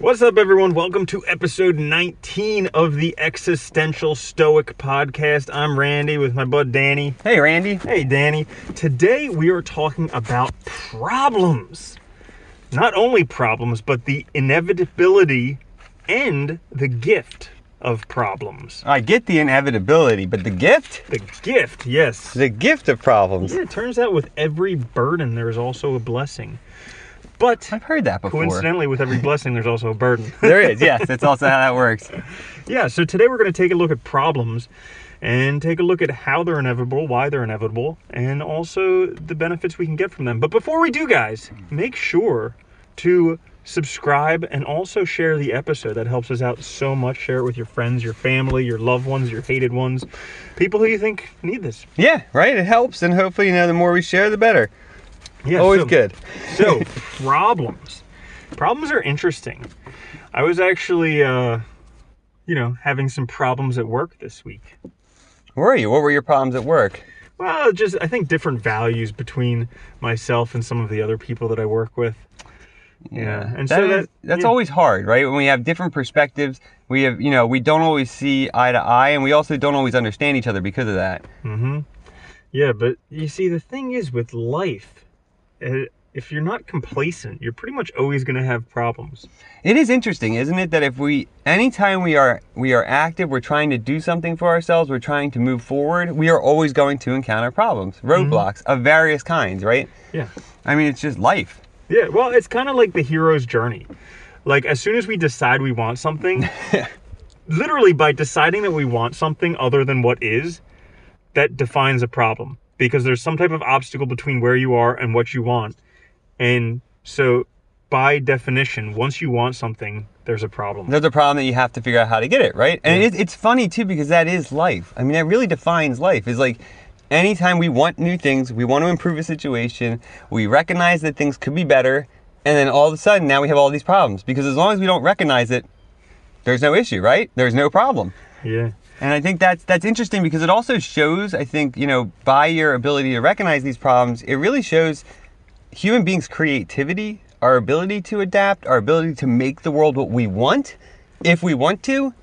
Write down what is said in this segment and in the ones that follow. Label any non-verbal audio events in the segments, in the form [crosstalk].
What's up, everyone? Welcome to episode 19 of the Existential Stoic Podcast. I'm Randy with my bud Danny. Hey, Randy. Hey, Danny. Today we are talking about problems. Not only problems, but the inevitability and the gift of problems. I get the inevitability, but the gift? The gift, yes. The gift of problems. Yeah, it turns out with every burden, there is also a blessing. But I've heard that before. coincidentally, with every [laughs] blessing, there's also a burden. [laughs] There is, yes. That's also how that works. Yeah, so today we're going to take a look at problems and take a look at how they're inevitable, why they're inevitable, and also the benefits we can get from them. But before we do, guys, make sure to subscribe and also share the episode. That helps us out so much. Share it with your friends, your family, your loved ones, your hated ones, people who you think need this. Yeah, right? It helps, and hopefully, you know, the more we share, the better. Yeah, Always so- good. [laughs] so [laughs] problems problems are interesting i was actually uh you know having some problems at work this week Were you? What were your problems at work? well just i think different values between myself and some of the other people that i work with yeah and That so is- that that's yeah. always hard, right? When we have different perspectives, we have, you know, we don't always see eye to eye, and we also don't always understand each other because of that. mm-hmm yeah but you see the thing is with life Uh, if you're not complacent you're pretty much always going to have problems It is interesting, isn't it, that if we anytime we are we are active, we're trying to do something for ourselves, we're trying to move forward, we are always going to encounter problems, mm-hmm. roadblocks of various kinds, right? yeah I mean, it's just life. Yeah, well, it's kind of like the hero's journey. Like, as soon as we decide we want something, [laughs] literally by deciding that we want something other than what is, that defines a problem because there's some type of obstacle between where you are and what you want. And so, by definition, once you want something, there's a problem. There's a problem that you have to figure out how to get it, right? And it, it's funny too because that is life. I mean, that really defines life. Is like anytime we want new things, we want to improve a situation, we recognize that things could be better, and then all of a sudden now we have all these problems because as long as we don't recognize it, there's no issue, right? There's no problem. Yeah. And I think that's that's interesting because it also shows, I think, you know, by your ability to recognize these problems, it really shows human beings' creativity, our ability to adapt, our ability to make the world what we want, if we want to.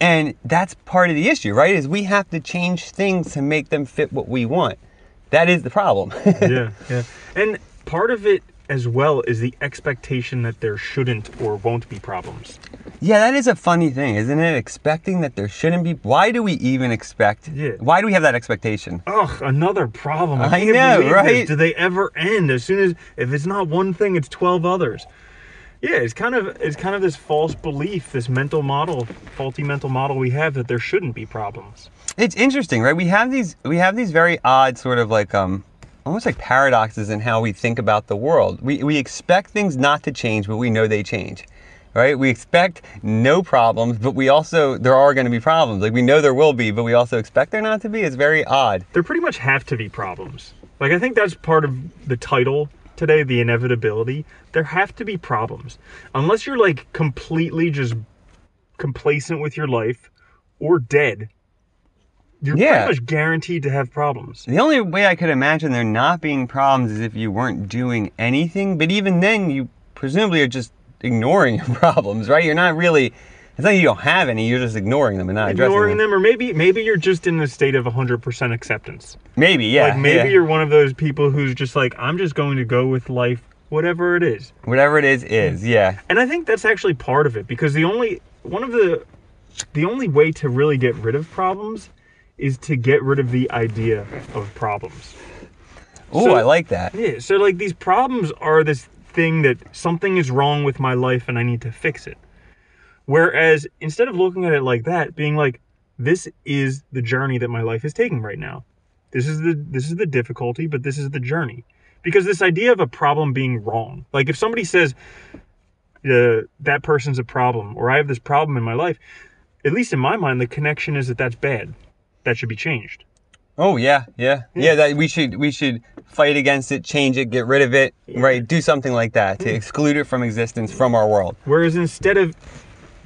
And that's part of the issue, right? Is we have to change things to make them fit what we want. That is the problem. [laughs] yeah, yeah. And part of it as well as the expectation that there shouldn't or won't be problems. yeah, that is a funny thing, isn't it? Expecting that there shouldn't be. Why do we even expect? Yeah. Why do we have that expectation? Ugh, another problem. I can't know, believe this. right? Do they ever end? As soon as if it's not one thing, it's twelve others. Yeah, it's kind of it's kind of this false belief, this mental model, faulty mental model we have that there shouldn't be problems. It's interesting, right? We have these we have these very odd sort of like um almost like paradoxes in how we think about the world. We we expect things not to change, but we know they change. Right? We expect no problems, but we also there are going to be problems. Like we know there will be, but we also expect there not to be. It's very odd. There pretty much have to be problems. Like I think that's part of the title today, the inevitability. There have to be problems. Unless you're like completely just complacent with your life or dead. You're Yeah. pretty much guaranteed to have problems. The only way I could imagine there not being problems is if you weren't doing anything, but even then you presumably are just ignoring [laughs] your problems, right? You're not really it's not like you don't have any, you're just ignoring them and not addressing ignoring them or maybe maybe you're just in a state of 100% acceptance Maybe, yeah. like maybe yeah. you're one of those people who's just like i'm just going to go with life whatever it is Whatever it is, is, yeah. and i think that's actually part of it because the only one of the the only way to really get rid of problems is to get rid of the idea of problems. Oh, So- I like that. yeah so like these problems are this thing that something is wrong with my life and i need to fix it. Whereas instead of looking at it like that being like this is the journey that my life is taking right now. This is the this is the difficulty but this is the journey. Because this idea of a problem being wrong like if somebody says uh, that person's a problem or i have this problem in my life at least in my mind the connection is that that's bad that should be changed Oh yeah, yeah, yeah. That we should we should fight against it, change it, get rid of it, right? Do something like that to exclude it from existence from our world. Whereas instead of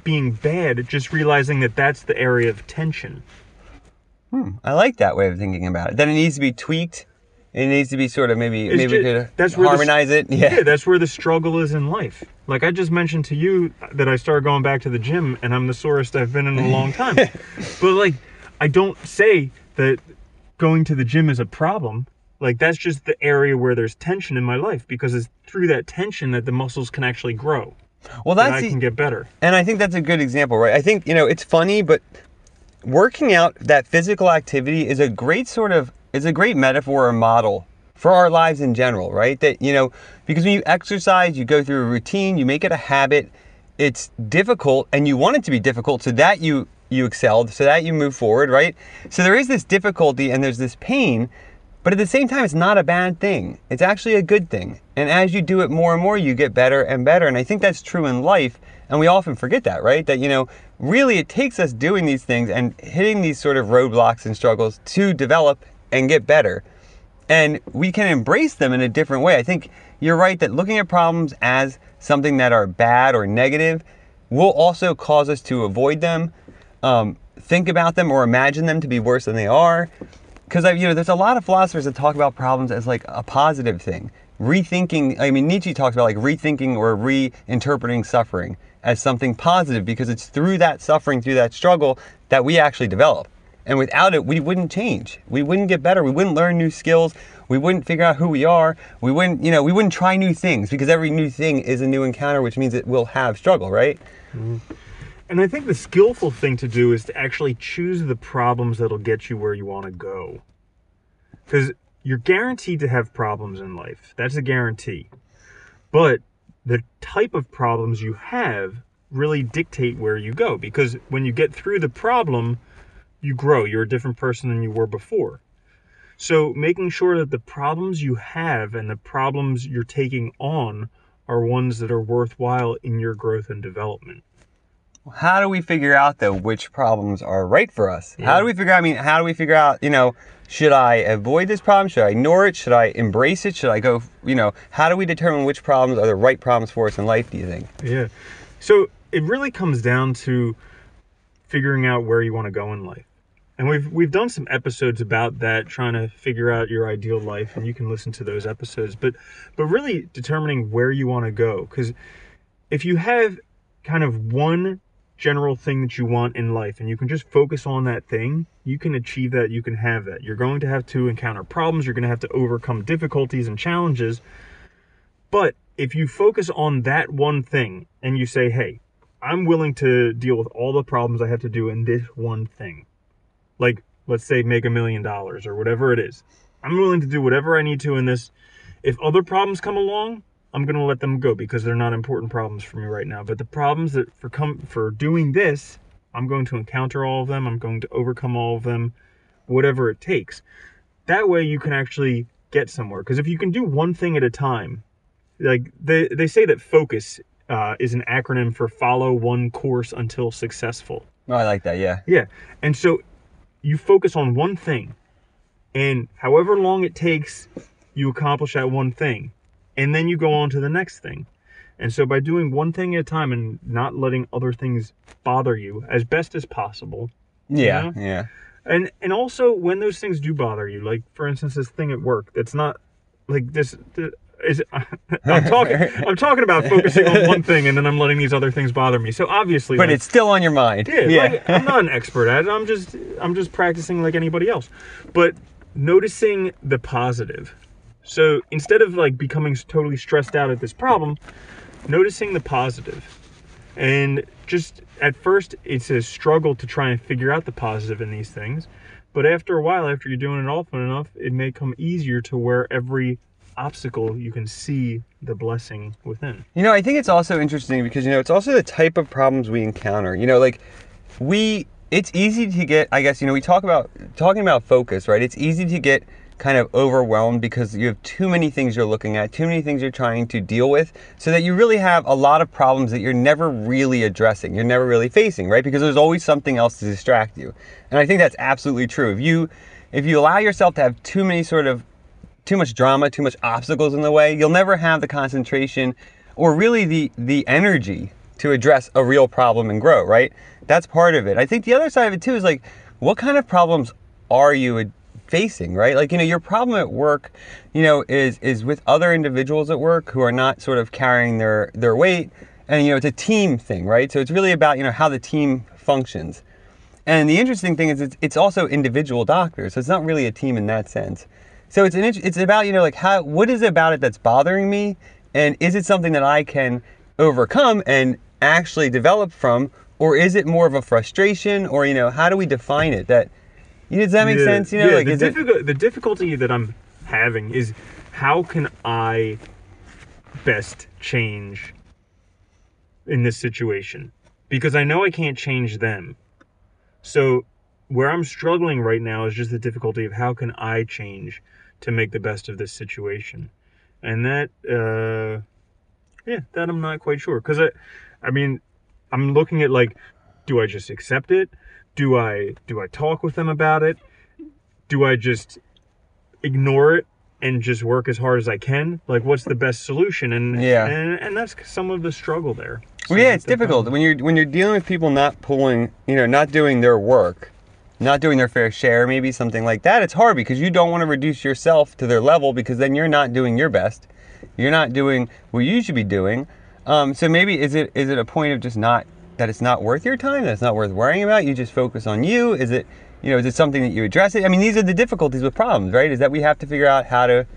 being bad, just realizing that that's the area of tension. Hmm, I like that way of thinking about it. Then it needs to be tweaked It needs to be sort of maybe It's maybe ju- we could that's where the harmonize it. yeah, Yeah. that's where the struggle is in life. Like I just mentioned to you that I started going back to the gym and I'm the sorest I've been in a long time. [laughs] but like I don't say that going to the gym is a problem. Like that's just the area where there's tension in my life because it's through that tension that the muscles can actually grow. well, that's And I can get better. And I think that's a good example, right? I think, you know, it's funny, but working out that physical activity is a great sort of is a great metaphor or model for our lives in general, right? That, you know, because when you exercise, you go through a routine, you make it a habit, it's difficult and you want it to be difficult so that you you excelled, so that you move forward, right? So there is this difficulty and there's this pain, but at the same time, it's not a bad thing. It's actually a good thing. And as you do it more and more, you get better and better. And I think that's true in life. And we often forget that, right? That, you know, really it takes us doing these things and hitting these sort of roadblocks and struggles to develop and get better. And we can embrace them in a different way. I think you're right that looking at problems as something that are bad or negative will also cause us to avoid them, um, think about them, or imagine them to be worse than they are. Because you know, there's a lot of philosophers that talk about problems as like a positive thing. Rethinking, I mean, Nietzsche talks about like rethinking or reinterpreting suffering as something positive because it's through that suffering, through that struggle, that we actually develop. And without it, we wouldn't change. We wouldn't get better. We wouldn't learn new skills. We wouldn't figure out who we are. We wouldn't, you know, we wouldn't try new things because every new thing is a new encounter, which means it will have struggle, right? And I think the skillful thing to do is to actually choose the problems that'll get you where you want to go. Because you're guaranteed to have problems in life. That's a guarantee. But the type of problems you have really dictate where you go. Because when you get through the problem, you grow. You're a different person than you were before. So making sure that the problems you have and the problems you're taking on are ones that are worthwhile in your growth and development. How do we figure out though which problems are right for us? How do we figure out? I mean, how do we figure out? You know, should I avoid this problem? Should I ignore it? Should I embrace it? Should I go? You know, how do we determine which problems are the right problems for us in life? Do you think? Yeah. So it really comes down to figuring out where you want to go in life. And we've we've done some episodes about that, trying to figure out your ideal life, and you can listen to those episodes. But but really determining where you want to go, because if you have kind of one general thing that you want in life, and you can just focus on that thing, you can achieve that. You can have that. You're going to have to encounter problems. You're going to have to overcome difficulties and challenges. But if you focus on that one thing and you say, hey, I'm willing to deal with all the problems I have to do in this one thing, like let's say make a million dollars or whatever it is, I'm willing to do whatever I need to in this. If other problems come along, I'm going to let them go because they're not important problems for me right now. But the problems that for come for doing this, I'm going to encounter all of them. I'm going to overcome all of them, whatever it takes. That way you can actually get somewhere. Because if you can do one thing at a time, like they they say that focus uh, is an acronym for follow one course until successful. Oh, I like that. Yeah. Yeah, and so you focus on one thing, and however long it takes, you accomplish that one thing, and then you go on to the next thing. And so by doing one thing at a time and not letting other things bother you as best as possible, Yeah. Yeah. Yeah. and and also when those things do bother you, like for instance this thing at work, that's not like this. th- Is [laughs] I'm talking [laughs] I'm talking about focusing on one thing and then I'm letting these other things bother me. So obviously, But like, it's still on your mind. yeah, like, I'm not an expert at it. I'm just I'm just practicing like anybody else. But noticing the positive. So instead of like becoming totally stressed out at this problem, noticing the positive. And just at first it's a struggle to try and figure out the positive in these things. But after a while, after you're doing it often enough, it may come easier to where every obstacle you can see the blessing within. You know, I think it's also interesting because you know it's also the type of problems we encounter. You know, like we, it's easy to get. I guess you know we talk about talking about focus, right? It's easy to get kind of overwhelmed because you have too many things you're looking at, too many things you're trying to deal with, so that you really have a lot of problems that you're never really addressing. You're never really facing, right? Because there's always something else to distract you. And I think that's absolutely true. If you if you allow yourself to have too many sort of too much drama, too much obstacles in the way, you'll never have the concentration or really the the energy to address a real problem and grow, right? That's part of it. I think the other side of it too is like what kind of problems are you facing, right? Like, you know, your problem at work, you know, is is with other individuals at work who are not sort of carrying their their weight, and you know, it's a team thing, right? So it's really about you know how the team functions. And the interesting thing is, it's, it's also individual doctors, so it's not really a team in that sense. So it's an it's about you know like how what is it about it that's bothering me, and is it something that I can overcome and actually develop from, or is it more of a frustration, or you know how do we define it? That does that make Yeah, sense? You know, yeah, like the, is it, the difficulty that I'm having is how can I best change in this situation? Because I know I can't change them. So where I'm struggling right now is just the difficulty of how can I change to make the best of this situation, and that, uh, yeah, that I'm not quite sure. Because I, I mean, I'm looking at like, do I just accept it? Do I do I talk with them about it? Do I just ignore it and just work as hard as I can? Like, what's the best solution? And Yeah. and, and that's some of the struggle there. Well, yeah, it's difficult when you're when you're dealing with people not pulling, you know, not doing their work, not doing their fair share, maybe something like that. It's hard because you don't want to reduce yourself to their level because then you're not doing your best. You're not doing what you should be doing. Um, so maybe is it is it a point of just not that it's not worth your time, that it's not worth worrying about? You just focus on you. Is it you know is it something that you address it? I mean, these are the difficulties with problems, right? Is that we have to figure out how to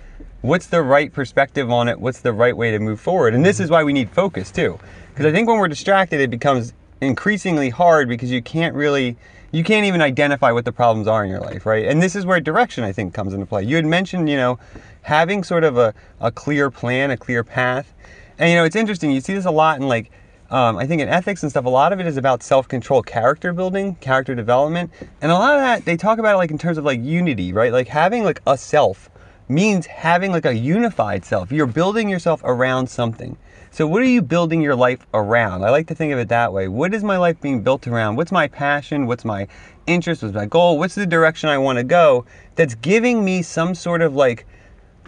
what's the right perspective on it what's the right way to move forward and this mm-hmm. is why we need focus too because i think when we're distracted it becomes increasingly hard because you can't really you can't even identify what the problems are in your life right and this is where direction i think comes into play you had mentioned you know having sort of a, a clear plan a clear path and you know it's interesting you see this a lot in like um, I think in ethics and stuff, a lot of it is about self-control, character building, character development, and a lot of that they talk about it like in terms of like unity, right? Like having like a self means having like a unified self. You're building yourself around something. So what are you building your life around? I like to think of it that way. What is my life being built around? What's my passion? What's my interest? What's my goal? What's the direction I want to go? That's giving me some sort of like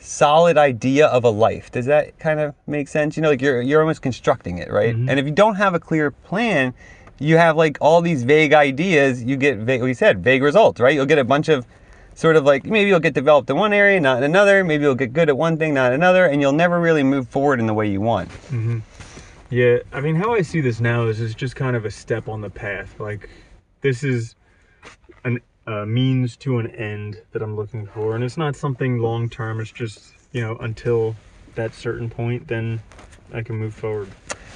solid idea of a life. Does that kind of make sense? You know, like you're you're almost constructing it, right? Mm-hmm. And if you don't have a clear plan, you have like all these vague ideas. You get vague, we said vague results, right? You'll get a bunch of sort of like maybe you'll get developed in one area, not in another. Maybe you'll get good at one thing, not another, and you'll never really move forward in the way you want. Mm-hmm. Yeah, I mean, how I see this now is it's just kind of a step on the path. Like, this is an a means to an end that I'm looking for, and it's not something long term. It's just you know until that certain point, then I can move forward.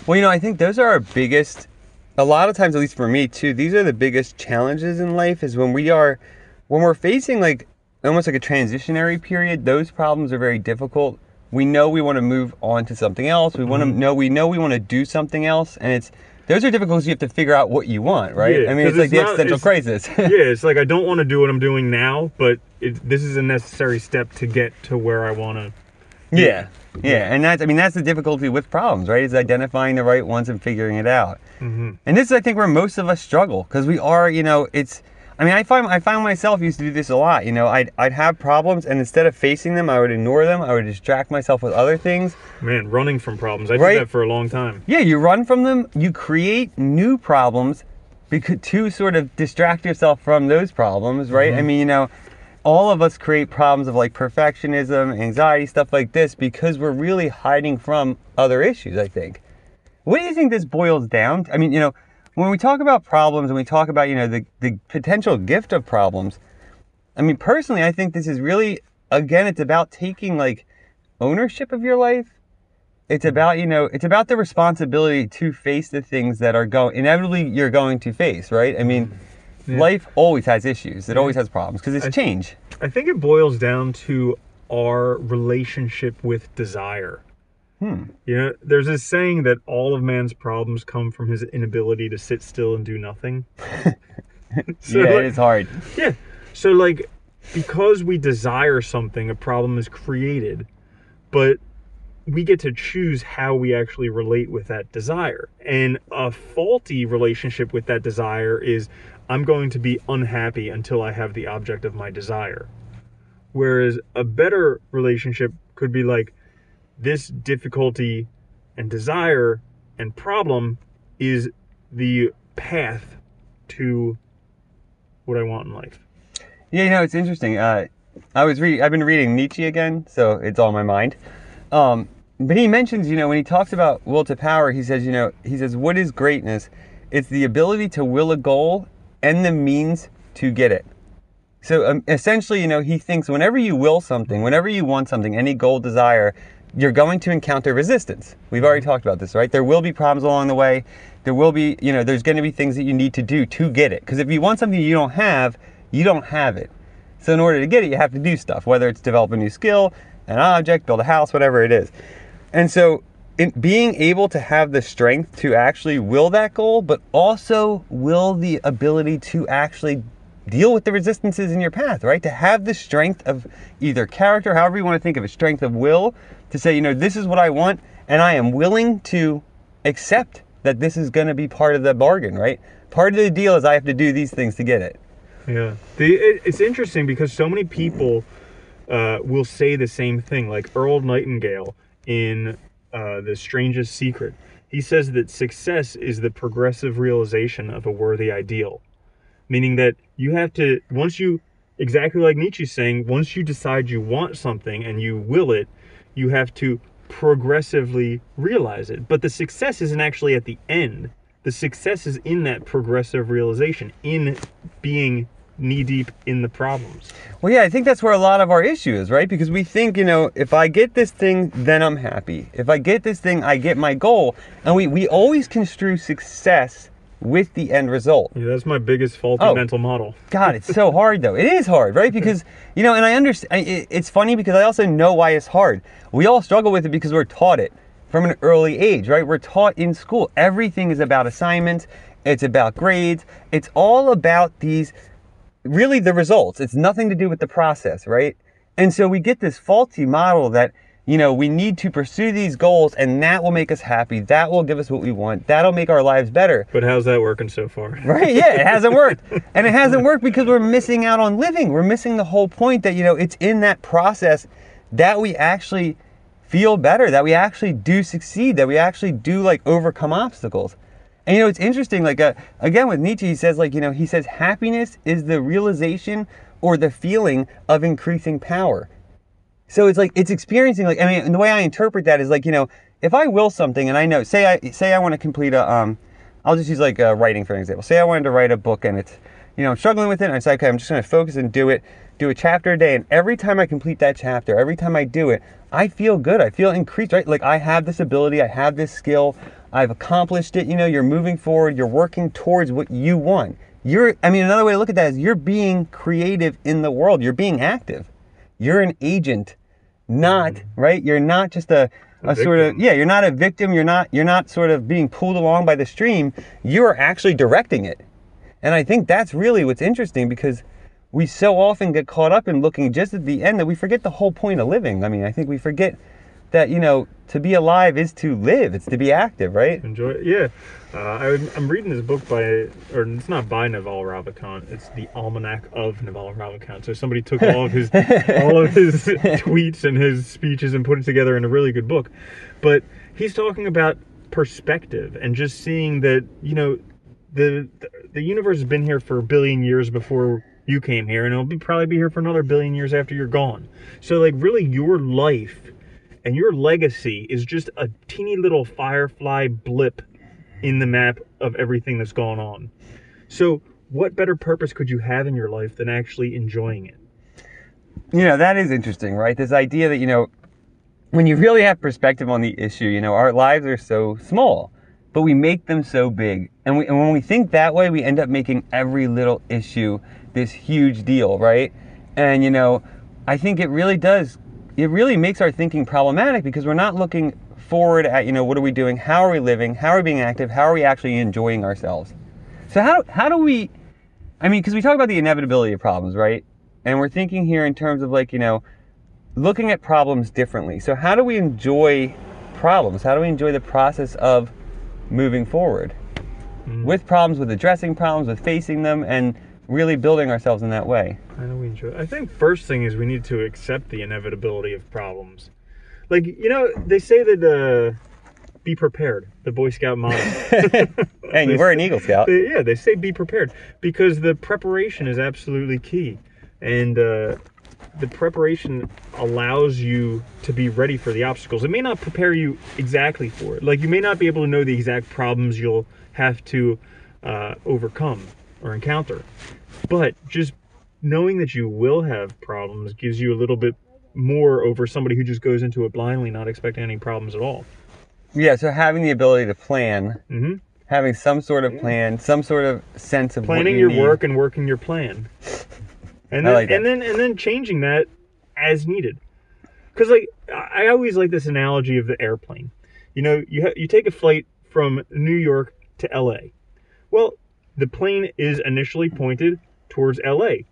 Well, you know, I think those are our biggest. A lot of times, at least for me too, these are the biggest challenges in life. Is when we are, when we're facing like almost like a transitionary period. Those problems are very difficult. We know we want to move on to something else. We want to mm-hmm. know we know we want to do something else, and it's those are difficult because you have to figure out what you want, right? Yeah, I mean, it's like it's the not- existential crisis. [laughs] yeah, it's like I don't want to do what I'm doing now, but it, this is a necessary step to get to where I want to. Yeah. Yeah, and that's I mean that's the difficulty with problems, right? Is identifying the right ones and figuring it out. Mm-hmm. And this is I think where most of us struggle because we are, you know, it's I mean, I find I find myself used to do this a lot. You know, I'd I'd have problems and instead of facing them, I would ignore them. I would distract myself with other things. Man, running from problems. I Right. did that for a long time. Yeah, you run from them, you create new problems because to sort of distract yourself from those problems, right? I mm-hmm. mean, you know, all of us create problems of like perfectionism, anxiety, stuff like this because we're really hiding from other issues, I think. What do you think this boils down to? I mean, you know, when we talk about problems and we talk about, you know, the, the potential gift of problems, I mean, personally, I think this is really, again, it's about taking like ownership of your life. It's about, you know, it's about the responsibility to face the things that are going, inevitably you're going to face, right? I mean, Yeah. life always has issues. It always has problems because it's I- change. I think it boils down to our relationship with desire. Hmm. You know, there's this saying that all of man's problems come from his inability to sit still and do nothing. [laughs] So, yeah, like- it is hard. Yeah. So like because we desire something, a problem is created, but we get to choose how we actually relate with that desire. And a faulty relationship with that desire is I'm going to be unhappy until I have the object of my desire. Whereas a better relationship could be like this difficulty and desire and problem is the path to what I want in life. Yeah, you know, it's interesting. Uh, I was reading. I've been reading Nietzsche again, so it's on my mind. Um, but he mentions, you know, when he talks about will to power, he says, you know, he says, what is greatness? It's the ability to will a goal and the means to get it. So um, essentially, you know, he thinks whenever you will something, whenever you want something, any goal, desire, you're going to encounter resistance. We've already talked about this, right? There will be problems along the way. There will be, you know, there's going to be things that you need to do to get it. Because if you want something you don't have, you don't have it. So in order to get it, you have to do stuff, whether it's develop a new skill, an object, build a house, whatever it is. And so in being able to have the strength to actually will that goal, but also will the ability to actually deal with the resistances in your path, right? To have the strength of either character, however you want to think of it, strength of will, to say, you know, this is what I want, and I am willing to accept that this is going to be part of the bargain, right? Part of the deal is I have to do these things to get it. Yeah, the, it, it's interesting because so many people uh, will say the same thing. Like Earl Nightingale in uh, The Strangest Secret, he says that success is the progressive realization of a worthy ideal, meaning that you have to once you exactly like Nietzsche's saying, once you decide you want something and you will it, you have to progressively realize it. But the success isn't actually at the end. The success is in that progressive realization, in being knee deep in the problems. Well, yeah, I think that's where a lot of our issue is, right? Because we think, you know, if I get this thing, then I'm happy. If I get this thing, I get my goal. And we, we always construe success with the end result. Yeah, that's my biggest faulty Oh. mental model. God, it's so [laughs] hard though. It is hard, right? Because you know, and I understand. It's funny because I also know why it's hard. We all struggle with it because we're taught it from an early age, right? We're taught in school everything is about assignments. It's about grades. It's all about these, really the results. It's nothing to do with the process, right? And so we get this faulty model that you know we need to pursue these goals, and that will make us happy. That will give us what we want. That'll make our lives better. But how's that working so far? [laughs] Right? Yeah, it hasn't worked. [laughs] And it hasn't worked because we're missing out on living. We're missing the whole point that, you know, it's in that process that we actually feel better, that we actually do succeed, that we actually do like overcome obstacles. And you know, it's interesting, like, uh, again, with Nietzsche, he says, like, you know, he says happiness is the realization or the feeling of increasing power. So it's like it's experiencing like I mean the way I interpret that is like you know if I will something and I know say I say I want to complete a um I'll just use like uh, writing for example. Say I wanted to write a book and it's you know I'm struggling with it and I say okay I'm just going to focus and do it do a chapter a day. And every time I complete that chapter every time I do it I feel good. I feel increased right? Like I have this ability I have this skill I've accomplished it you know you're moving forward you're working towards what you want. You're I mean another way to look at that is you're being creative in the world. You're being active you're an agent not mm-hmm. right? You're not just a, a, A sort of yeah you're not a victim. You're not you're not sort of being pulled along by the stream. You're actually directing it. And i think that's really what's interesting because we so often get caught up in looking just at the end that we forget the whole point of living. I mean i think we forget that you know to be alive is to live it's to be active right Enjoy it. Yeah. Uh, I, I'm reading this book by, or it's not by Naval Ravikant. It's the Almanac of Naval Ravikant. So somebody took [laughs] all of his all of his [laughs] tweets and his speeches and put it together in a really good book. But he's talking about perspective and just seeing that you know the the universe has been here for a billion years before you came here, and it'll be probably be here for another billion years after you're gone. So like really, your life and your legacy is just a teeny little firefly blip in the map of everything that's gone on. So, what better purpose could you have in your life than actually enjoying it? you know that is interesting right this idea that you know when you really have perspective on the issue you know our lives are so small but we make them so big and, we, and when we think that way we end up making every little issue this huge deal right and you know i think it really does it really makes our thinking problematic because we're not looking forward at you know what are we doing how are we living how are we being active how are we actually enjoying ourselves so how, how do we I mean, because we talk about the inevitability of problems, right? And we're thinking here in terms of like, you know, looking at problems differently. So, how do we enjoy problems? How do we enjoy the process of moving forward mm. with problems, with addressing problems, with facing them, and really building ourselves in that way? How do we enjoy it? I think first thing is we need to accept the inevitability of problems. Like, you know, they say that uh, be prepared, the Boy Scout motto. [laughs] [laughs] And you were an Eagle Scout. They- yeah, they say be prepared because the preparation is absolutely key. And uh, the preparation allows you to be ready for the obstacles. It may not prepare you exactly for it. Like you may not be able to know the exact problems you'll have to uh, overcome or encounter, but just knowing that you will have problems gives you a little bit more over somebody who just goes into it blindly, not expecting any problems at all. Yeah, so having the ability to plan, hmm having some sort of plan, some sort of sense of what Planning you your need. work and working your plan, [laughs] and then like and then and then changing that as needed. Because like I I always like this analogy of the airplane. You know, you ha- you take a flight from New York to L.A. Well, the plane is initially pointed towards L.A.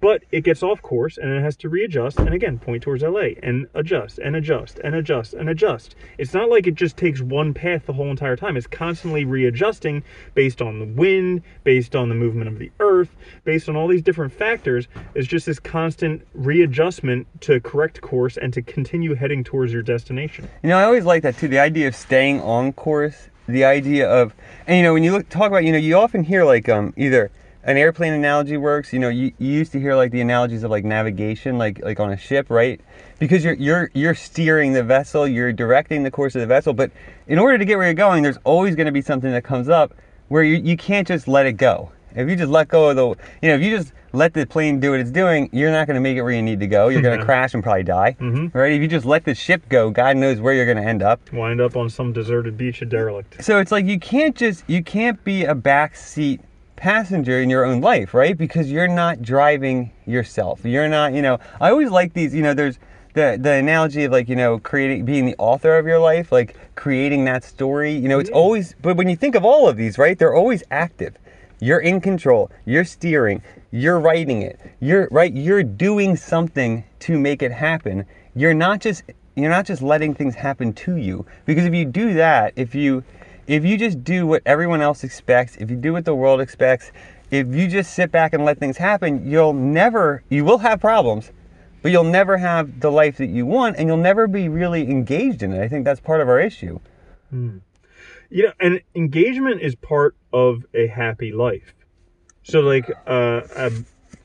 But it gets off course and it has to readjust and again point towards LA and adjust and adjust and adjust and adjust. It's not like it just takes one path the whole entire time. It's constantly readjusting based on the wind, based on the movement of the earth, based on all these different factors. It's just this constant readjustment to correct course and to continue heading towards your destination. You know, I always like that too. The idea of staying on course, the idea of, and you know, when you look talk about, you know, you often hear like um either an airplane analogy works. You know, you, you used to hear like the analogies of like navigation, like like on a ship, right? Because you're you're you're steering the vessel, you're directing the course of the vessel. But in order to get where you're going, there's always going to be something that comes up where you you can't just let it go. If you just let go of the, you know, if you just let the plane do what it's doing, you're not going to make it where you need to go. You're going [laughs] to crash and probably die, Mhm. right? If you just let the ship go, God knows where you're going to end up. Wind up on some deserted beach, a derelict. So it's like you can't just you can't be a backseat passenger in your own life, right? Because you're not driving yourself. You're not, you know. I always like these, you know, there's the the analogy of like, you know, creating being the author of your life, like creating that story. You know, it's Yeah. always but when you think of all of these, right? They're always active. You're in control. You're steering. You're writing it. You're right, you're doing something to make it happen. You're not just you're not just letting things happen to you because if you do that, if you if you just do what everyone else expects, if you do what the world expects, if you just sit back and let things happen, you'll never, you will have problems, but you'll never have the life that you want and you'll never be really engaged in it. I think that's part of our issue. you know and engagement is part of a happy life so like uh, um,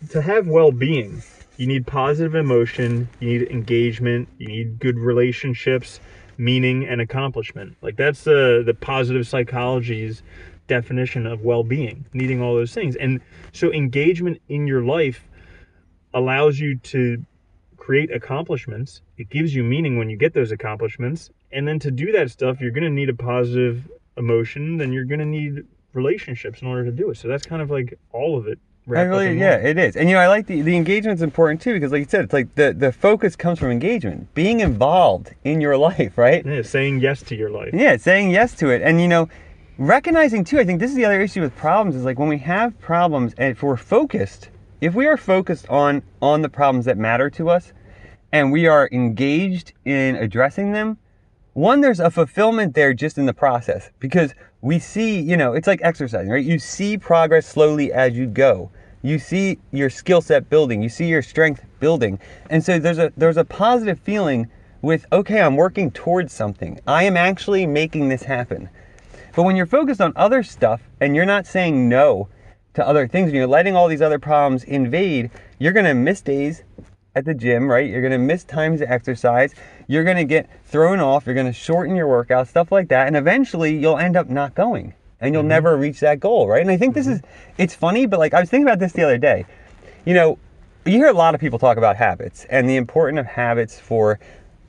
to have well-being you need positive emotion you need engagement you need good relationships meaning and accomplishment like that's the the positive psychology's definition of well-being needing all those things and so engagement in your life allows you to create accomplishments. It gives you meaning when you get those accomplishments. And then to do that stuff, you're going to need a positive emotion, then you're going to need relationships in order to do it. So that's kind of like all of it. I really, yeah, it is. And you know, I like the, the engagement's important too because like you said, it's like the, the focus comes from engagement, being involved in your [laughs] life, right? Yeah, saying yes to your life. Yeah, saying yes to it. And you know, recognizing too, I think this is the other issue with problems is like when we have problems and if we're focused, if we are focused on on the problems that matter to us and we are engaged in addressing them, one there's a fulfillment there just in the process because we see, you know, it's like exercising, right? You see progress slowly as you go. You see your skill set building, you see your strength building. And so there's a there's a positive feeling with okay, I'm working towards something. I am actually making this happen. But when you're focused on other stuff and you're not saying no to other things and you're letting all these other problems invade, you're going to miss days at the gym, right? You're going to miss times to exercise. You're going to get thrown off. You're going to shorten your workout, stuff like that. And eventually you'll end up not going and you'll mm-hmm. never reach that goal, right? And I think this mm-hmm. is, it's funny, but like I was thinking about this the other day. You know, you hear a lot of people talk about habits and the importance of habits for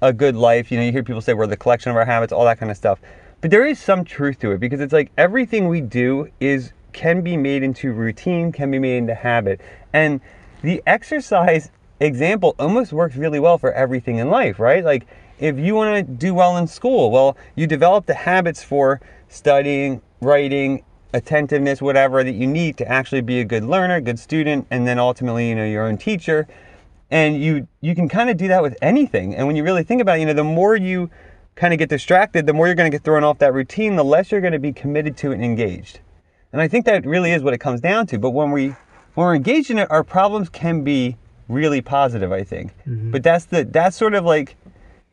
a good life. You know, you hear people say we're the collection of our habits, all that kind of stuff. But there is some truth to it because it's like everything we do is can be made into routine, can be made into habit. And the exercise example almost works really well for everything in life, right? Like if you want to do well in school, well, you develop the habits for studying, writing, attentiveness, whatever that you need to actually be a good learner, good student, and then ultimately, you know, your own teacher. And you you can kind of do that with anything. And when you really think about it, you know, the more you kind of get distracted, the more you're going to get thrown off that routine, the less you're going to be committed to it and engaged. And I think that really is what it comes down to. But when we when we're engaged in it, our problems can be really positive, I think. Mm-hmm. But that's the that's sort of like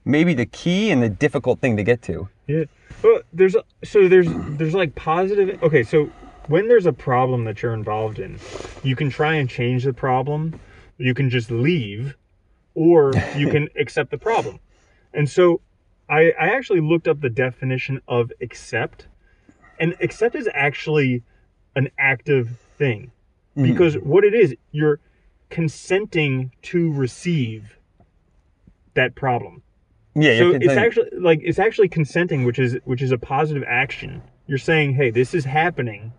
maybe the key and the difficult thing to get to. Yeah. Well, there's so there's there's like positive. Okay, so when there's a problem that you're involved in, you can try and change the problem. You can just leave, or you can [laughs] accept the problem. And so I, I actually looked up the definition of accept, and accept is actually an active thing mm-hmm. because what it is, you're consenting to receive that problem. Yeah, So it's actually like it's actually consenting, which is which is a positive action. You're saying, "Hey, this is happening,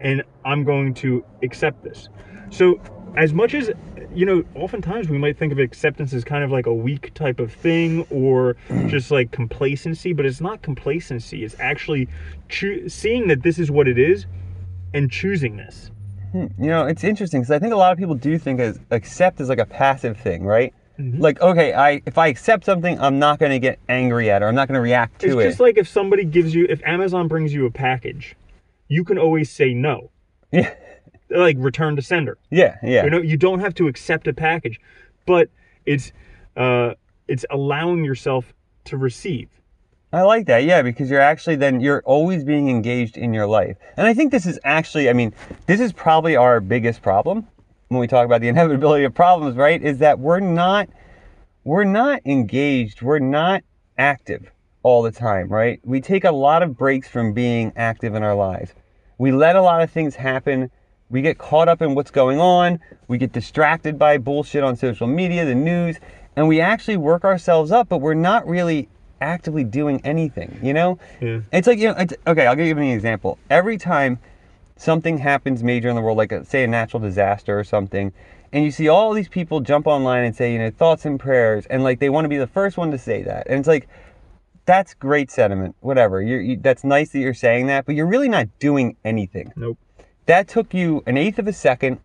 and I'm going to accept this." So, as much as you know, oftentimes we might think of acceptance as kind of like a weak type of thing, or mm. just like complacency, but it's not complacency. It's actually choo- seeing that this is what it is, and choosing this. You know, it's interesting because I think a lot of people do think as accept is like a passive thing, right? Like, okay, I if I accept something, I'm not going to get angry at it. Or I'm not going to react to It's it. It's just like if somebody gives you, if Amazon brings you a package, you can always say no, [laughs] yeah, like return to sender. yeah, yeah. You know, you don't have to accept a package, but it's uh, it's allowing yourself to receive. I like that, yeah, because you're actually then you're always being engaged in your life. And I think this is actually, I mean, this is probably our biggest problem when we talk about the [laughs] inevitability of problems, right? Is that we're not we're not engaged, we're not active all the time, right? We take a lot of breaks from being active in our lives. We let a lot of things happen. We get caught up in what's going on. We get distracted by bullshit on social media, the news, and we actually work ourselves up, but we're not really actively doing anything, you know? Yeah. It's like, you know, it's, okay, I'll give you an example. Every time something happens major in the world, like a, say a natural disaster or something, and you see all these people jump online and say, you know, thoughts and prayers, and like they want to be the first one to say that. And it's like, that's great sentiment, whatever. You're, you, that's nice that you're saying that, but you're really not doing anything. Nope. That took you an eighth of a second,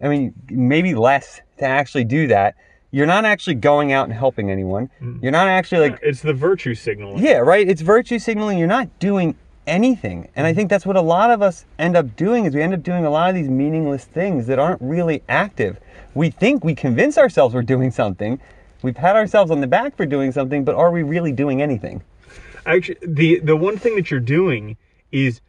I mean, maybe less to actually do that. You're not actually going out and helping anyone. Mm. You're not actually like, It's the virtue signaling. yeah, right. It's virtue signaling. You're not doing anything. And I mm. think that's what a lot of us end up doing is we end up doing a lot of these meaningless things that aren't really active. We think we convince ourselves we're doing something. We pat ourselves on the back for doing something, but are we really doing anything? Actually, the the one thing that you're doing is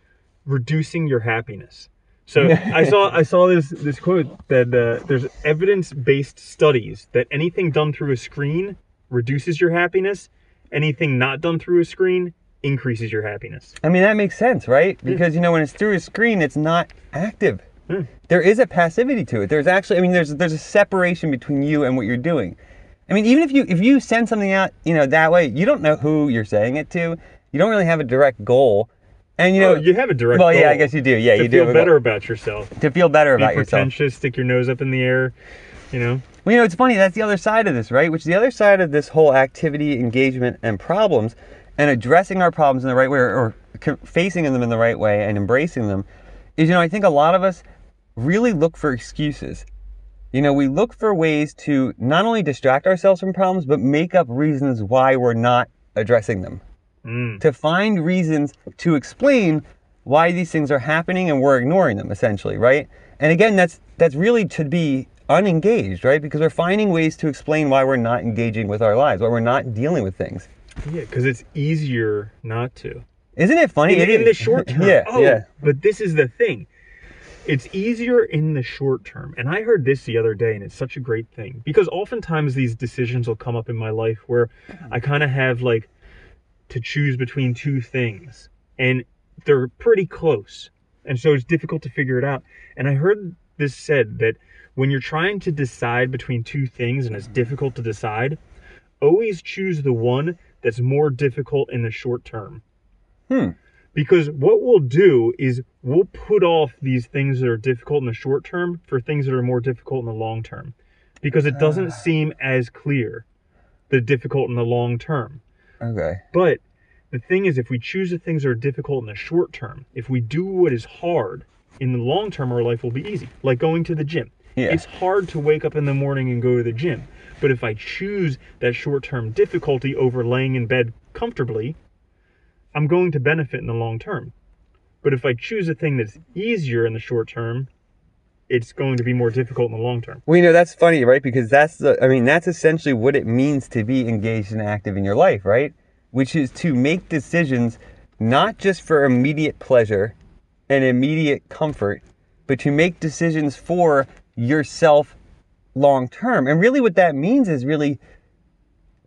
reducing your happiness. So [laughs] I saw I saw this this quote that uh, there's evidence based studies that anything done through a screen reduces your happiness. Anything not done through a screen increases your happiness. I mean, that makes sense, right? Because, you know, when it's through a screen, it's not active. Hmm. There is a passivity to it. There's actually, I mean, there's there's a separation between you and what you're doing. I mean, even if you if you send something out, you know, that way, you don't know who you're saying it to. You don't really have a direct goal, and you oh, know, Oh, you have a direct. well, yeah, I guess you do. Yeah, to you do feel better about yourself. to feel better Be about yourself. pretentious, stick your nose up in the air. You know. Well, you know, it's funny. That's the other side of this, right? Which is the other side of this whole activity, engagement, and problems, and addressing our problems in the right way, or, or facing them in the right way, and embracing them. Is you know, I think a lot of us really look for excuses. You know, we look for ways to not only distract ourselves from problems, but make up reasons why we're not addressing them. Mm. To find reasons to explain why these things are happening and we're ignoring them, essentially, right? And again, that's that's really to be unengaged, right? Because we're finding ways to explain why we're not engaging with our lives, why we're not dealing with things. Yeah, because it's easier not to. Isn't it funny? in, It in the [laughs] short term. yeah, oh, yeah. But this is the thing. It's easier in the short term. And I heard this the other day, and it's such a great thing. Because oftentimes these decisions will come up in my life where I kind of have like to choose between two things. And they're pretty close. And so it's difficult to figure it out. And I heard this said that when you're trying to decide between two things and it's difficult to decide, always choose the one that's more difficult in the short term. Hmm. Because what we'll do is we'll put off these things that are difficult in the short term for things that are more difficult in the long term. Because it doesn't seem as clear the difficult in the long term. Okay. But the thing is, if we choose the things that are difficult in the short term, if we do what is hard in the long term, our life will be easy. Like going to the gym. Yeah. It's hard to wake up in the morning and go to the gym. But if I choose that short term difficulty over laying in bed comfortably, I'm going to benefit in the long term. But if I choose a thing that's easier in the short term, it's going to be more difficult in the long term. Well, you know, that's funny, right? Because that's the, I mean, that's essentially what it means to be engaged and active in your life, right? Which is to make decisions not just for immediate pleasure and immediate comfort, but to make decisions for yourself long term. And really, what that means is really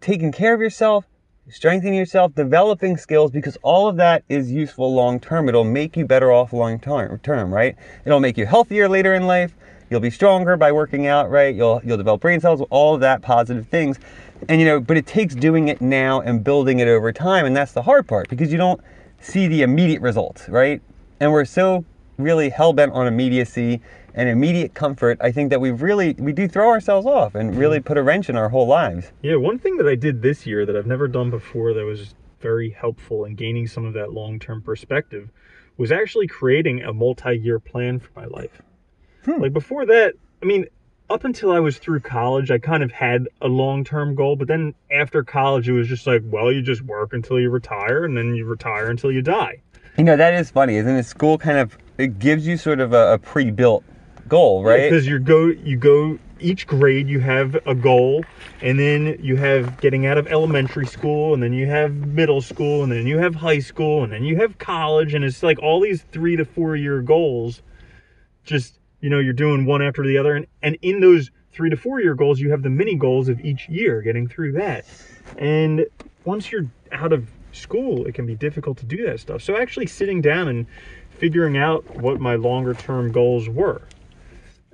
taking care of yourself, strengthening yourself, developing skills, because all of that is useful long term. It'll make you better off long term, right? It'll make you healthier later in life. You'll be stronger by working out, right? You'll you'll develop brain cells, all of that positive things. And you know, but it takes doing it now and building it over time, and that's the hard part because you don't see the immediate results, right? And we're so really hell bent on immediacy and immediate comfort, I think that we really we do throw ourselves off and really put a wrench in our whole lives. Yeah, one thing that I did this year that I've never done before that was very helpful in gaining some of that long-term perspective was actually creating a multi-year plan for my life. Hmm. Like before that, I mean, up until I was through college, I kind of had a long-term goal, but then after college it was just like, well, you just work until you retire and then you retire until you die. You know, that is funny, isn't it? School kind of it gives you sort of a, a pre-built goal, right? Because you go you go each grade you have a goal and then you have getting out of elementary school and then you have middle school and then you have high school and then you have college and it's like all these 3 to 4 year goals just you know you're doing one after the other and and in those 3 to 4 year goals you have the mini goals of each year getting through that. And once you're out of school it can be difficult to do that stuff. So actually sitting down and figuring out what my longer term goals were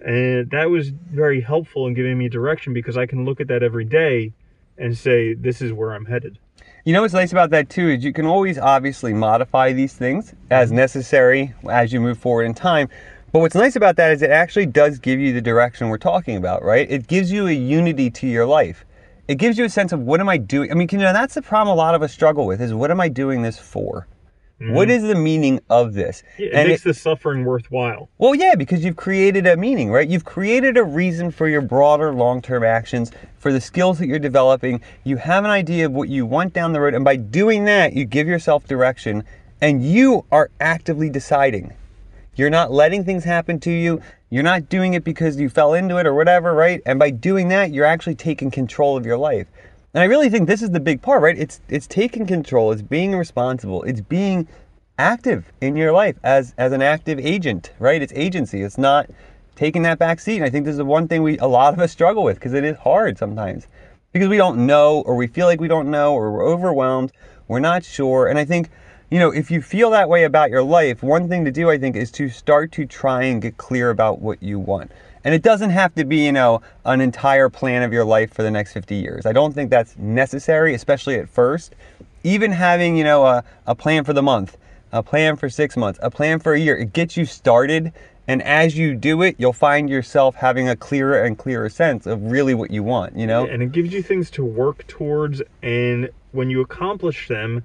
and that was very helpful in giving me direction because I can look at that every day and say, this is where I'm headed. You know what's nice about that too is you can always obviously modify these things as mm-hmm. necessary as you move forward in time. But what's nice about that is it actually does give you the direction we're talking about, right? It gives you a unity to your life. It gives you a sense of what am I doing? I mean, you know, that's the problem a lot of us struggle with is what am I doing this for? Mm-hmm. What is the meaning of this? Yeah, it and makes it, the suffering worthwhile. Well, yeah, because you've created a meaning, right? You've created a reason for your broader long term actions, for the skills that you're developing. You have an idea of what you want down the road. And by doing that, you give yourself direction and you are actively deciding. You're not letting things happen to you. You're not doing it because you fell into it or whatever, right? And by doing that, you're actually taking control of your life. And I really think this is the big part, right? It's it's taking control, it's being responsible, it's being active in your life as as an active agent, right? It's agency. It's not taking that back seat. And I think this is the one thing we a lot of us struggle with because it is hard sometimes. Because we don't know or we feel like we don't know or we're overwhelmed, we're not sure. And I think you know, if you feel that way about your life, one thing to do, I think, is to start to try and get clear about what you want. And it doesn't have to be, you know, an entire plan of your life for the next 50 years. I don't think that's necessary, especially at first. Even having, you know, a, a plan for the month, a plan for six months, a plan for a year, it gets you started. And as you do it, you'll find yourself having a clearer and clearer sense of really what you want, you know? And it gives you things to work towards. And when you accomplish them,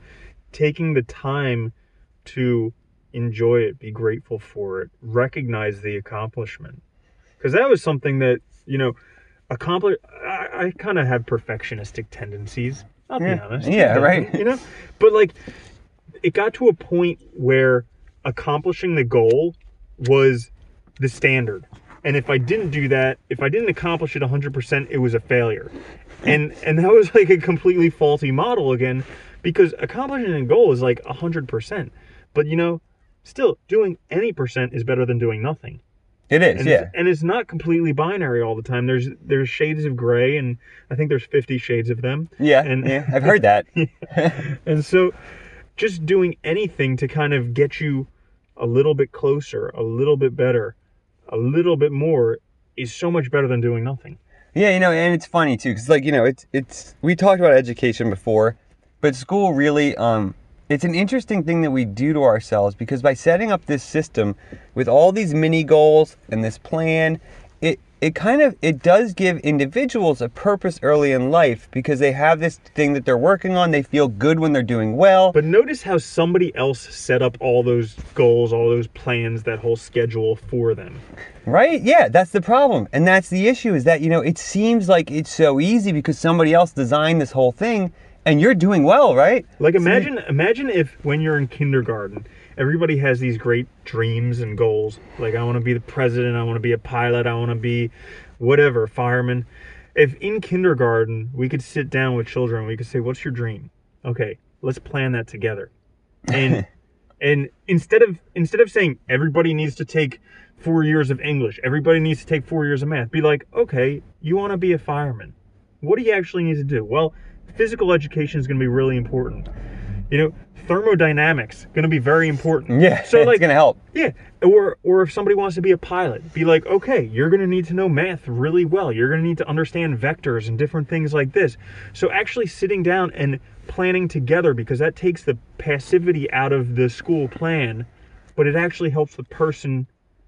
taking the time to enjoy it, be grateful for it, recognize the accomplishment because that was something that you know accomplish. I, I kind of have perfectionistic tendencies. I'll yeah. be honest. Yeah, [laughs] right. You know, but like it got to a point where accomplishing the goal was the standard. And if I didn't do that, if I didn't accomplish it 100%, it was a failure. And and that was like a completely faulty model again because accomplishing a goal is like 100%. But you know, still doing any percent is better than doing nothing. It is, and yeah. It's, and it's not completely binary all the time. There's there's shades of gray, and I think there's 50 shades of them. Yeah, and yeah, I've heard that. [laughs] and so, just doing anything to kind of get you a little bit closer, a little bit better, a little bit more is so much better than doing nothing. Yeah, you know, and it's funny too, because like you know, it's it's we talked about education before, but school really um it's an interesting thing that we do to ourselves because by setting up this system with all these mini goals and this plan it it kind of it does give individuals a purpose early in life because they have this thing that they're working on they feel good when they're doing well. But notice how somebody else set up all those goals all those plans that whole schedule for them. Right? Yeah that's the problem. And that's the issue is that you know it seems like it's so easy because somebody else designed this whole thing and you're doing well, right? Like imagine so, imagine if when you're in kindergarten, everybody has these great dreams and goals. Like I want to be the president, I want to be a pilot, I want to be whatever, fireman. If in kindergarten we could sit down with children, we could say, "What's your dream?" Okay, let's plan that together. And [laughs] And instead of instead of saying everybody needs to take four years of English, everybody needs to take four years of math, be like, okay, you want to be a fireman. What do you actually need to do? Well, physical education is going to be really important. You know, thermodynamics going to be very important. Yeah, So it's like, gonna help. yeah, or or if somebody wants to be a pilot, be like, okay, you're going to need to know math really well. You're going to need to understand vectors and different things like this. So actually sitting down and planning together because that takes the passivity out of the school plan, but it actually helps the person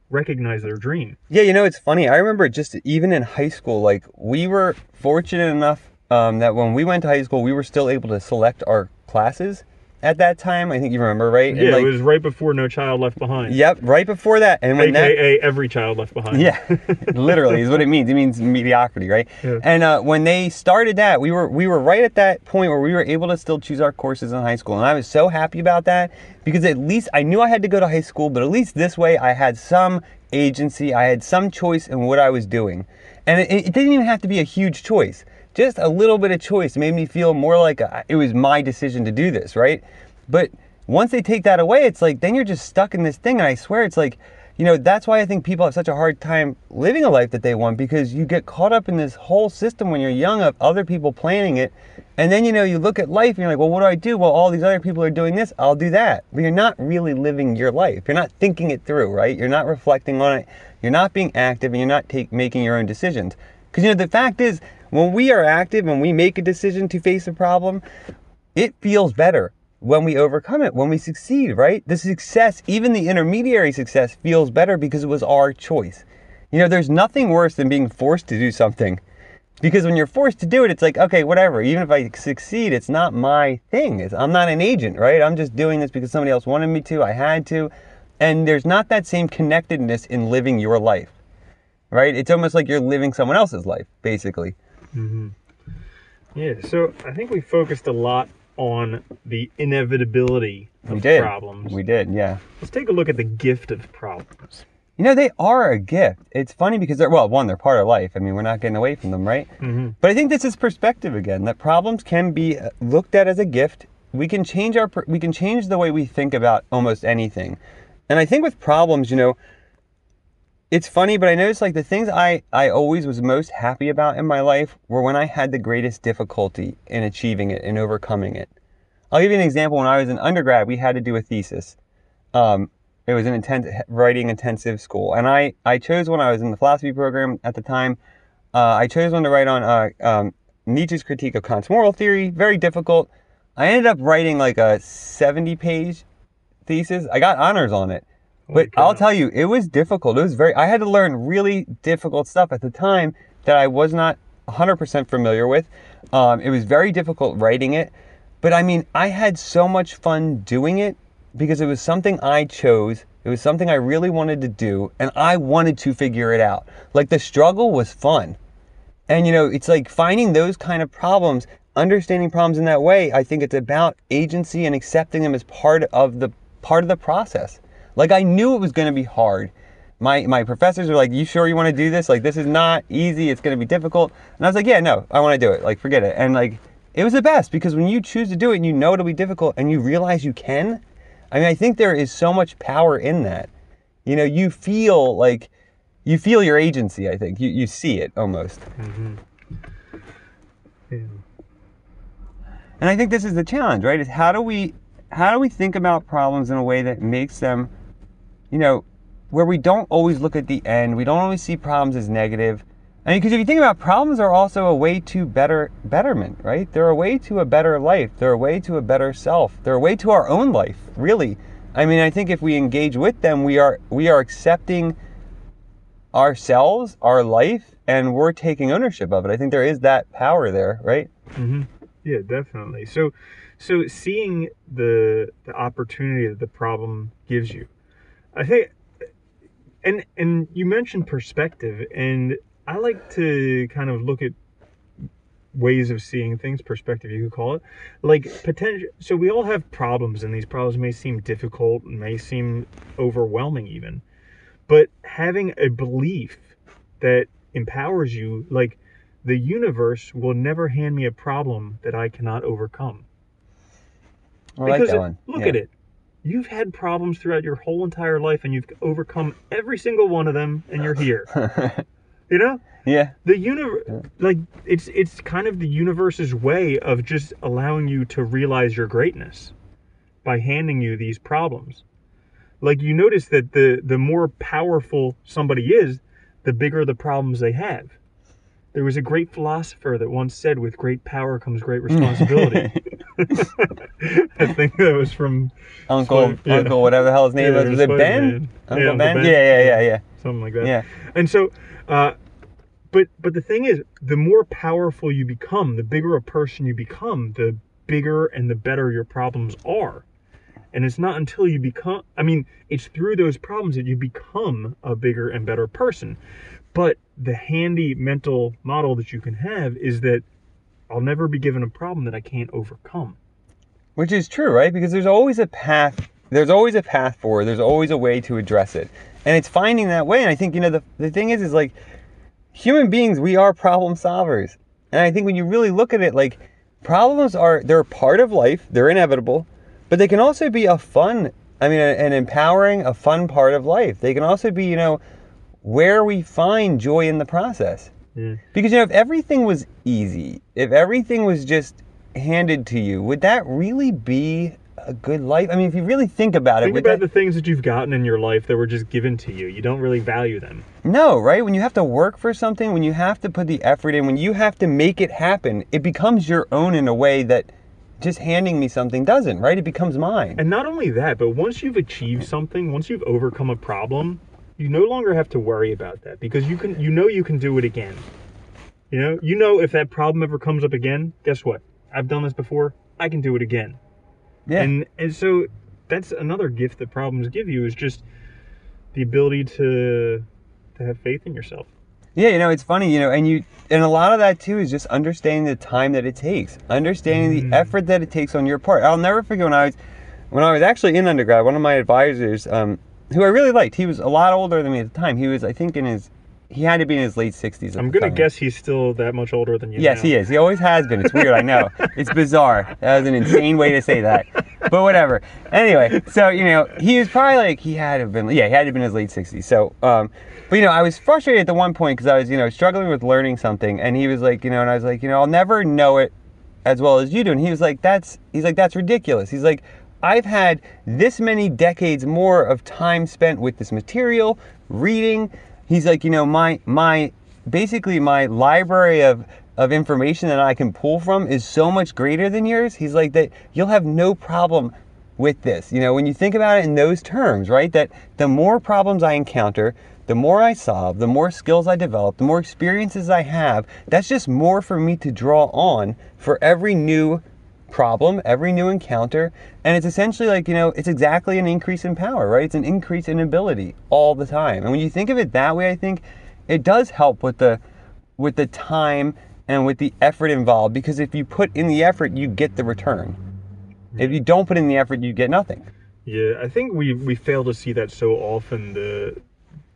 recognize their dream. Yeah, you know, it's funny. I remember just even in high school, like we were fortunate enough um, that when we went to high school, we were still able to select our classes at that time. I think you remember, right? Yeah, like, it was right before No Child Left Behind. Yep, right before that, and when that AKA Every Child Left Behind. Yeah, [laughs] literally is what it means. It means mediocrity, right? Yeah. And uh, when they started that, we were we were right at that point where we were able to still choose our courses in high school, and I was so happy about that because at least I knew I had to go to high school, but at least this way I had some agency, I had some choice in what I was doing, and it, it didn't even have to be a huge choice. Just a little bit of choice. Made me feel more like a, it was my decision to do this, right? But once they take that away, it's like then you're just stuck in this thing, and I swear it's like you know that's why i think people have such a hard time living a life that they want because you get caught up in this whole system when you're young of other people planning it and then you know you look at life and you're like well what do i do? Well all these other people are doing this i'll do that. But you're not really living your life. You're not thinking it through right? You're not reflecting on it. You're not being active and you're not take, making your own decisions. Because you know the fact is when we are active and we make a decision to face a problem it feels better when we overcome it, when we succeed, right? The success, even the intermediary success, feels better because it was our choice. You know, there's nothing worse than being forced to do something. Because when you're forced to do it, it's like, okay, whatever. Even if I succeed, it's not my thing. It's, I'm not an agent, right? I'm just doing this because somebody else wanted me to. I had to. And there's not that same connectedness in living your life, right? It's almost like you're living someone else's life, basically. Yeah, so I think we focused a lot on the inevitability of We did. problems. We did, yeah. Let's take a look at the gift of problems. You know, they are a gift. It's funny because they're, well, one, they're part of life. I mean, we're not getting away from them, right? Mm-hmm. But I think this is perspective again, that problems can be uh, looked at as a gift. We can change our, we can change the way we think about almost anything. And I think with problems, you know, it's funny, but I noticed like the things I, I always was most happy about in my life were when I had the greatest difficulty in achieving it and overcoming it. I'll give you an example. When I was an undergrad, we had to do a thesis. Um, it was an intense writing intensive school, and I I chose one. I was in the philosophy program at the time. Uh, I chose one to write on uh, um, Nietzsche's critique of Kant's moral theory. Very difficult. I ended up writing like a seventy page thesis. I got honors on it. But. I'll tell you, it was difficult. It was very. I had to learn really difficult stuff at the time that I was not 100% familiar with. Um, it was very difficult writing it, but I mean, I had so much fun doing it because it was something I chose. It was something I really wanted to do, and I wanted to figure it out. Like the struggle was fun. And you know, it's like finding those kind of problems, understanding problems in that way. I think it's about agency and accepting them as part of the part of the process. Like I knew it was going to be hard. My my professors were like, "You sure you want to do this? Like this is not easy. It's going to be difficult." And I was like, "Yeah, no, I want to do it. Like forget it." And like it was the best because when you choose to do it and you know it'll be difficult and you realize you can, I mean, I think there is so much power in that. You know, you feel like you feel your agency. I think you you see it almost. Mm-hmm. Yeah. And I think this is the challenge, right? Is how do we how do we think about problems in a way that makes them, you know, where we don't always look at the end, we don't always see problems as negative. Mean, because if you think about problems are also a way to better betterment, right? They're a way to a better life. They're a way to a better self. They're a way to our own life, really. I mean, I think if we engage with them, we are we are accepting ourselves, our life, and we're taking ownership of it. I think there is that power there, right? Mm-hmm. Yeah, definitely. So, so seeing the the opportunity that the problem gives you, I think, and and you mentioned perspective, and I like to kind of look at ways of seeing things, perspective you could call it, like potential. So we all have problems, and these problems may seem difficult, may seem overwhelming, even, but having a belief that empowers you, like the universe will never hand me a problem that I cannot overcome. I like because that one. look Yeah. at it. You've had problems throughout your whole entire life and you've overcome every single one of them and you're here. [laughs] you know? yeah. The universe like it's it's kind of the universe's way of just allowing you to realize your greatness by handing you these problems. Like you notice that the the more powerful somebody is, the bigger the problems they have. There was a great philosopher that once said, "With great power comes great [laughs] responsibility." [laughs] I think that was from Uncle, Spon- yeah. Uncle, whatever the hell his name Yeah, was. Was it Spider-Man. Ben? Yeah, Uncle Uncle Ben? Ben. Yeah, yeah, yeah, yeah. something like that. Yeah. And so, uh, but but the thing is, the more powerful you become, the bigger a person you become, the bigger and the better your problems are. And it's not until you become, I mean, it's through those problems that you become a bigger and better person. But the handy mental model that you can have is that I'll never be given a problem that I can't overcome. Which is true, right? Because there's always a path. There's always a path forward. There's always a way to address it, and it's finding that way. And I think you know the the thing is, is like human beings, we are problem solvers. And I think when you really look at it, like problems are they're part of life. They're inevitable, but they can also be a fun. I mean, an empowering, a fun part of life. They can also be, you know, where we find joy in the process. Yeah. Because you know, if everything was easy, if everything was just handed to you, would that really be a good life? I mean, if you really think about it, Think about that, the things that you've gotten in your life that were just given to you. You don't really value them. no, right? When you have to work for something, when you have to put the effort in, when you have to make it happen, it becomes your own in a way that just handing me something doesn't, right? It becomes mine. And not only that, but once you've achieved something, once you've overcome a problem, you no longer have to worry about that because you can you know you can do it again. You know, you know if that problem ever comes up again, guess what? I've done this before. I can do it again. yeah. And and so that's another gift that problems give you is just the ability to to have faith in yourself. Yeah, you know, it's funny, you know, and you and a lot of that too is just understanding the time that it takes, understanding Mm. the effort that it takes on your part. I'll never forget when I was when I was actually in undergrad, one of my advisors, um, who I really liked, he was a lot older than me at the time. He was, I think, in his he had to be in his late sixties. I'm gonna guess he's still that much older than you. Yes, now. he is. He always has been. It's weird. I know. [laughs] It's bizarre. That was an insane way to say that. But whatever. Anyway, so you know, he was probably like he had to have been. Yeah, he had to have been in his late sixties. So, um, but you know, I was frustrated at the one point because I was you know struggling with learning something, and he was like, you know, and I was like, you know, I'll never know it as well as you do. And he was like, that's he's like that's ridiculous. He's like. I've had this many decades more of time spent with this material, reading. He's like, you know, my my basically my library of of information that I can pull from is so much greater than yours. He's like that you'll have no problem with this. You know, when you think about it in those terms, right? That the more problems I encounter, the more I solve, the more skills I develop, the more experiences I have, that's just more for me to draw on for every new problem, every new encounter. And it's essentially like, you know, it's exactly an increase in power, right? It's an increase in ability all the time. And when you think of it that way, I think it does help with the with the time and with the effort involved because if you put in the effort, you get the return. If you don't put in the effort, you get nothing. Yeah, I think we we fail to see that so often the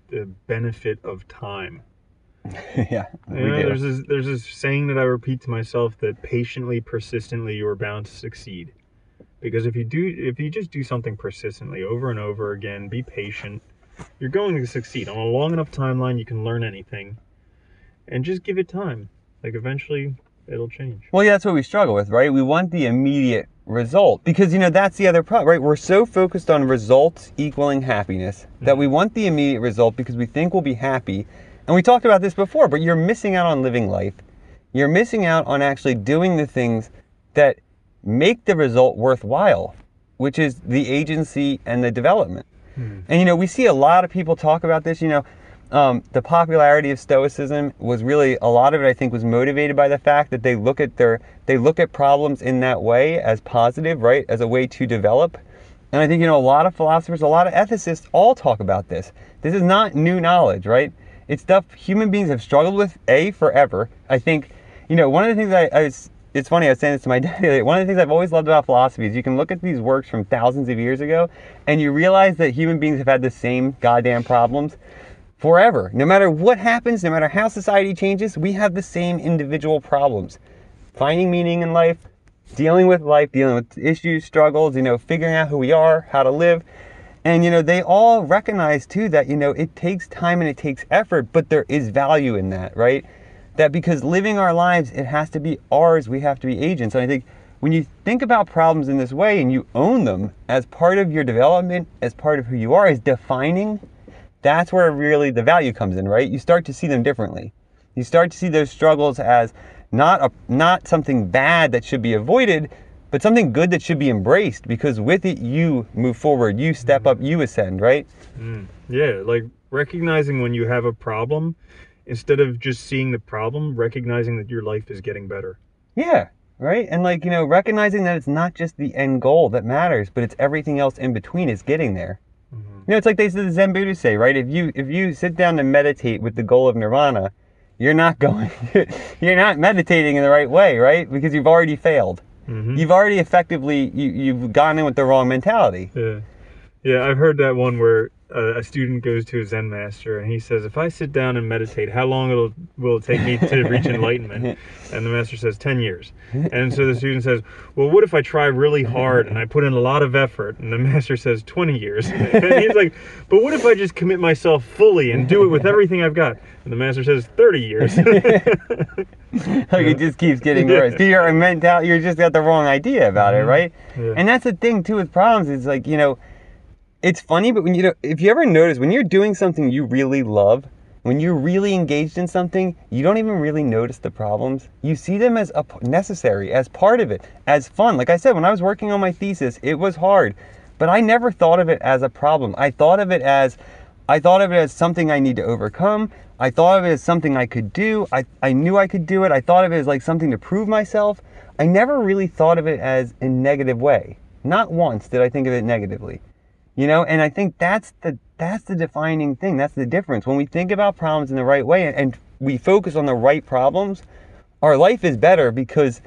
the benefit of time. [laughs] yeah, You know, there's this there's this saying that I repeat to myself that patiently, persistently, you are bound to succeed. Because if you do, if you just do something persistently over and over again, be patient, you're going to succeed on a long enough timeline. You can learn anything, and just give it time. Like eventually, it'll change. Well, yeah, that's what we struggle with, right? We want the immediate result because you know that's the other problem, right? We're so focused on results equaling happiness that mm-hmm. we want the immediate result because we think we'll be happy. And we talked about this before, but you're missing out on living life. You're missing out on actually doing the things that make the result worthwhile, which is the agency and the development. And you know, we see a lot of people talk about this. You know, um, the popularity of Stoicism was really a lot of it. I think was motivated by the fact that they look at their they look at problems in that way as positive, right, as a way to develop. And I think you know a lot of philosophers, a lot of ethicists, all talk about this. This is not new knowledge, right? It's stuff human beings have struggled with a forever. I think, you know, one of the things I, I was it's funny, I was saying this to my [laughs] dad. One of the things I've always loved about philosophy is you can look at these works from thousands of years ago and you realize that human beings have had the same goddamn problems forever. No matter what happens, no matter how society changes, we have the same individual problems. Finding meaning in life, dealing with life, dealing with issues, struggles, you know, figuring out who we are, how to live. And, you know, they all recognize too that, you know, it takes time and it takes effort, but there is value in that, right? That because living our lives, it has to be ours, we have to be agents. And I think when you think about problems in this way and you own them as part of your development, as part of who you are, as defining, that's where really the value comes in, right? You start to see them differently. You start to see those struggles as not a not something bad that should be avoided, but something good that should be embraced because with it you move forward, you step up, you ascend, right? Mm. Yeah, like recognizing when you have a problem instead of just seeing the problem, recognizing that your life is getting better. Yeah, right? And like, you know, recognizing that it's not just the end goal that matters, but it's everything else in between is getting there. Mm-hmm. You know, it's like they the Zen Buddhists say, right? If you if you sit down and meditate with the goal of nirvana, you're not [laughs] going you're not meditating in the right way right because you've already failed mm-hmm. you've already effectively you, you've gone in with the wrong mentality yeah yeah i've heard that one where a, a, student goes to a Zen master and he says, "If I sit down and meditate, how long it'll, will it take me to [laughs] reach enlightenment?" And the master says, 10 years." And so the student says, "Well, what if I try really hard and I put in a lot of effort?" And the master says, "20 years." [laughs] And he's like, "But what if I just commit myself fully and do it with everything I've got?" And the master says, "30 years." [laughs] like it just keeps getting worse. Yeah. You're mental. You're just got the wrong idea about mm-hmm. it, right? Yeah. And that's the thing too with problems. It's like you know it's funny, but when you if you ever notice when you're doing something you really love, when you're really engaged in something, you don't even really notice the problems. You see them as a, necessary, as part of it, as fun. Like I said, when I was working on my thesis, it was hard, but I never thought of it as a problem. I thought of it as I thought of it as something I need to overcome. I thought of it as something I could do. I, I knew I could do it. I thought of it as like something to prove myself. I never really thought of it as a negative way. Not once did I think of it negatively. You know, and I think that's the that's the defining thing. That's the difference. When we think about problems in the right way and, and we focus on the right problems, our life is better because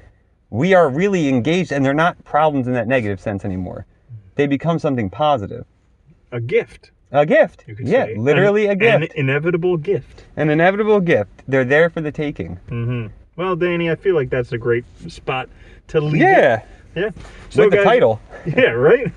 we are really engaged and they're not problems in that negative sense anymore. They become something positive. A gift. A gift. You could yeah, say. literally an, a gift. An inevitable gift. An inevitable gift. They're there for the taking. Mm-hmm. Well, Danny, I feel like that's a great spot to leave. Yeah. It. Yeah. So With the guys, title. [laughs] Yeah, right?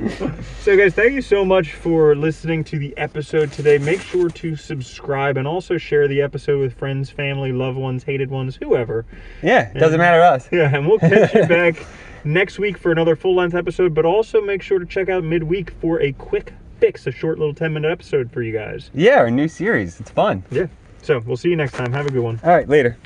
so, guys, thank you so much for listening to the episode today. Make sure to subscribe and also share the episode with friends, family, loved ones, hated ones, whoever. Yeah, doesn't and, matter to us. [laughs] Yeah, and we'll catch you [laughs] back next week for another full length episode, but also make sure to check out midweek for a quick fix, a short little 10 minute episode for you guys. Yeah, our new series. It's fun. Yeah. So, we'll see you next time. Have a good one. All right, later.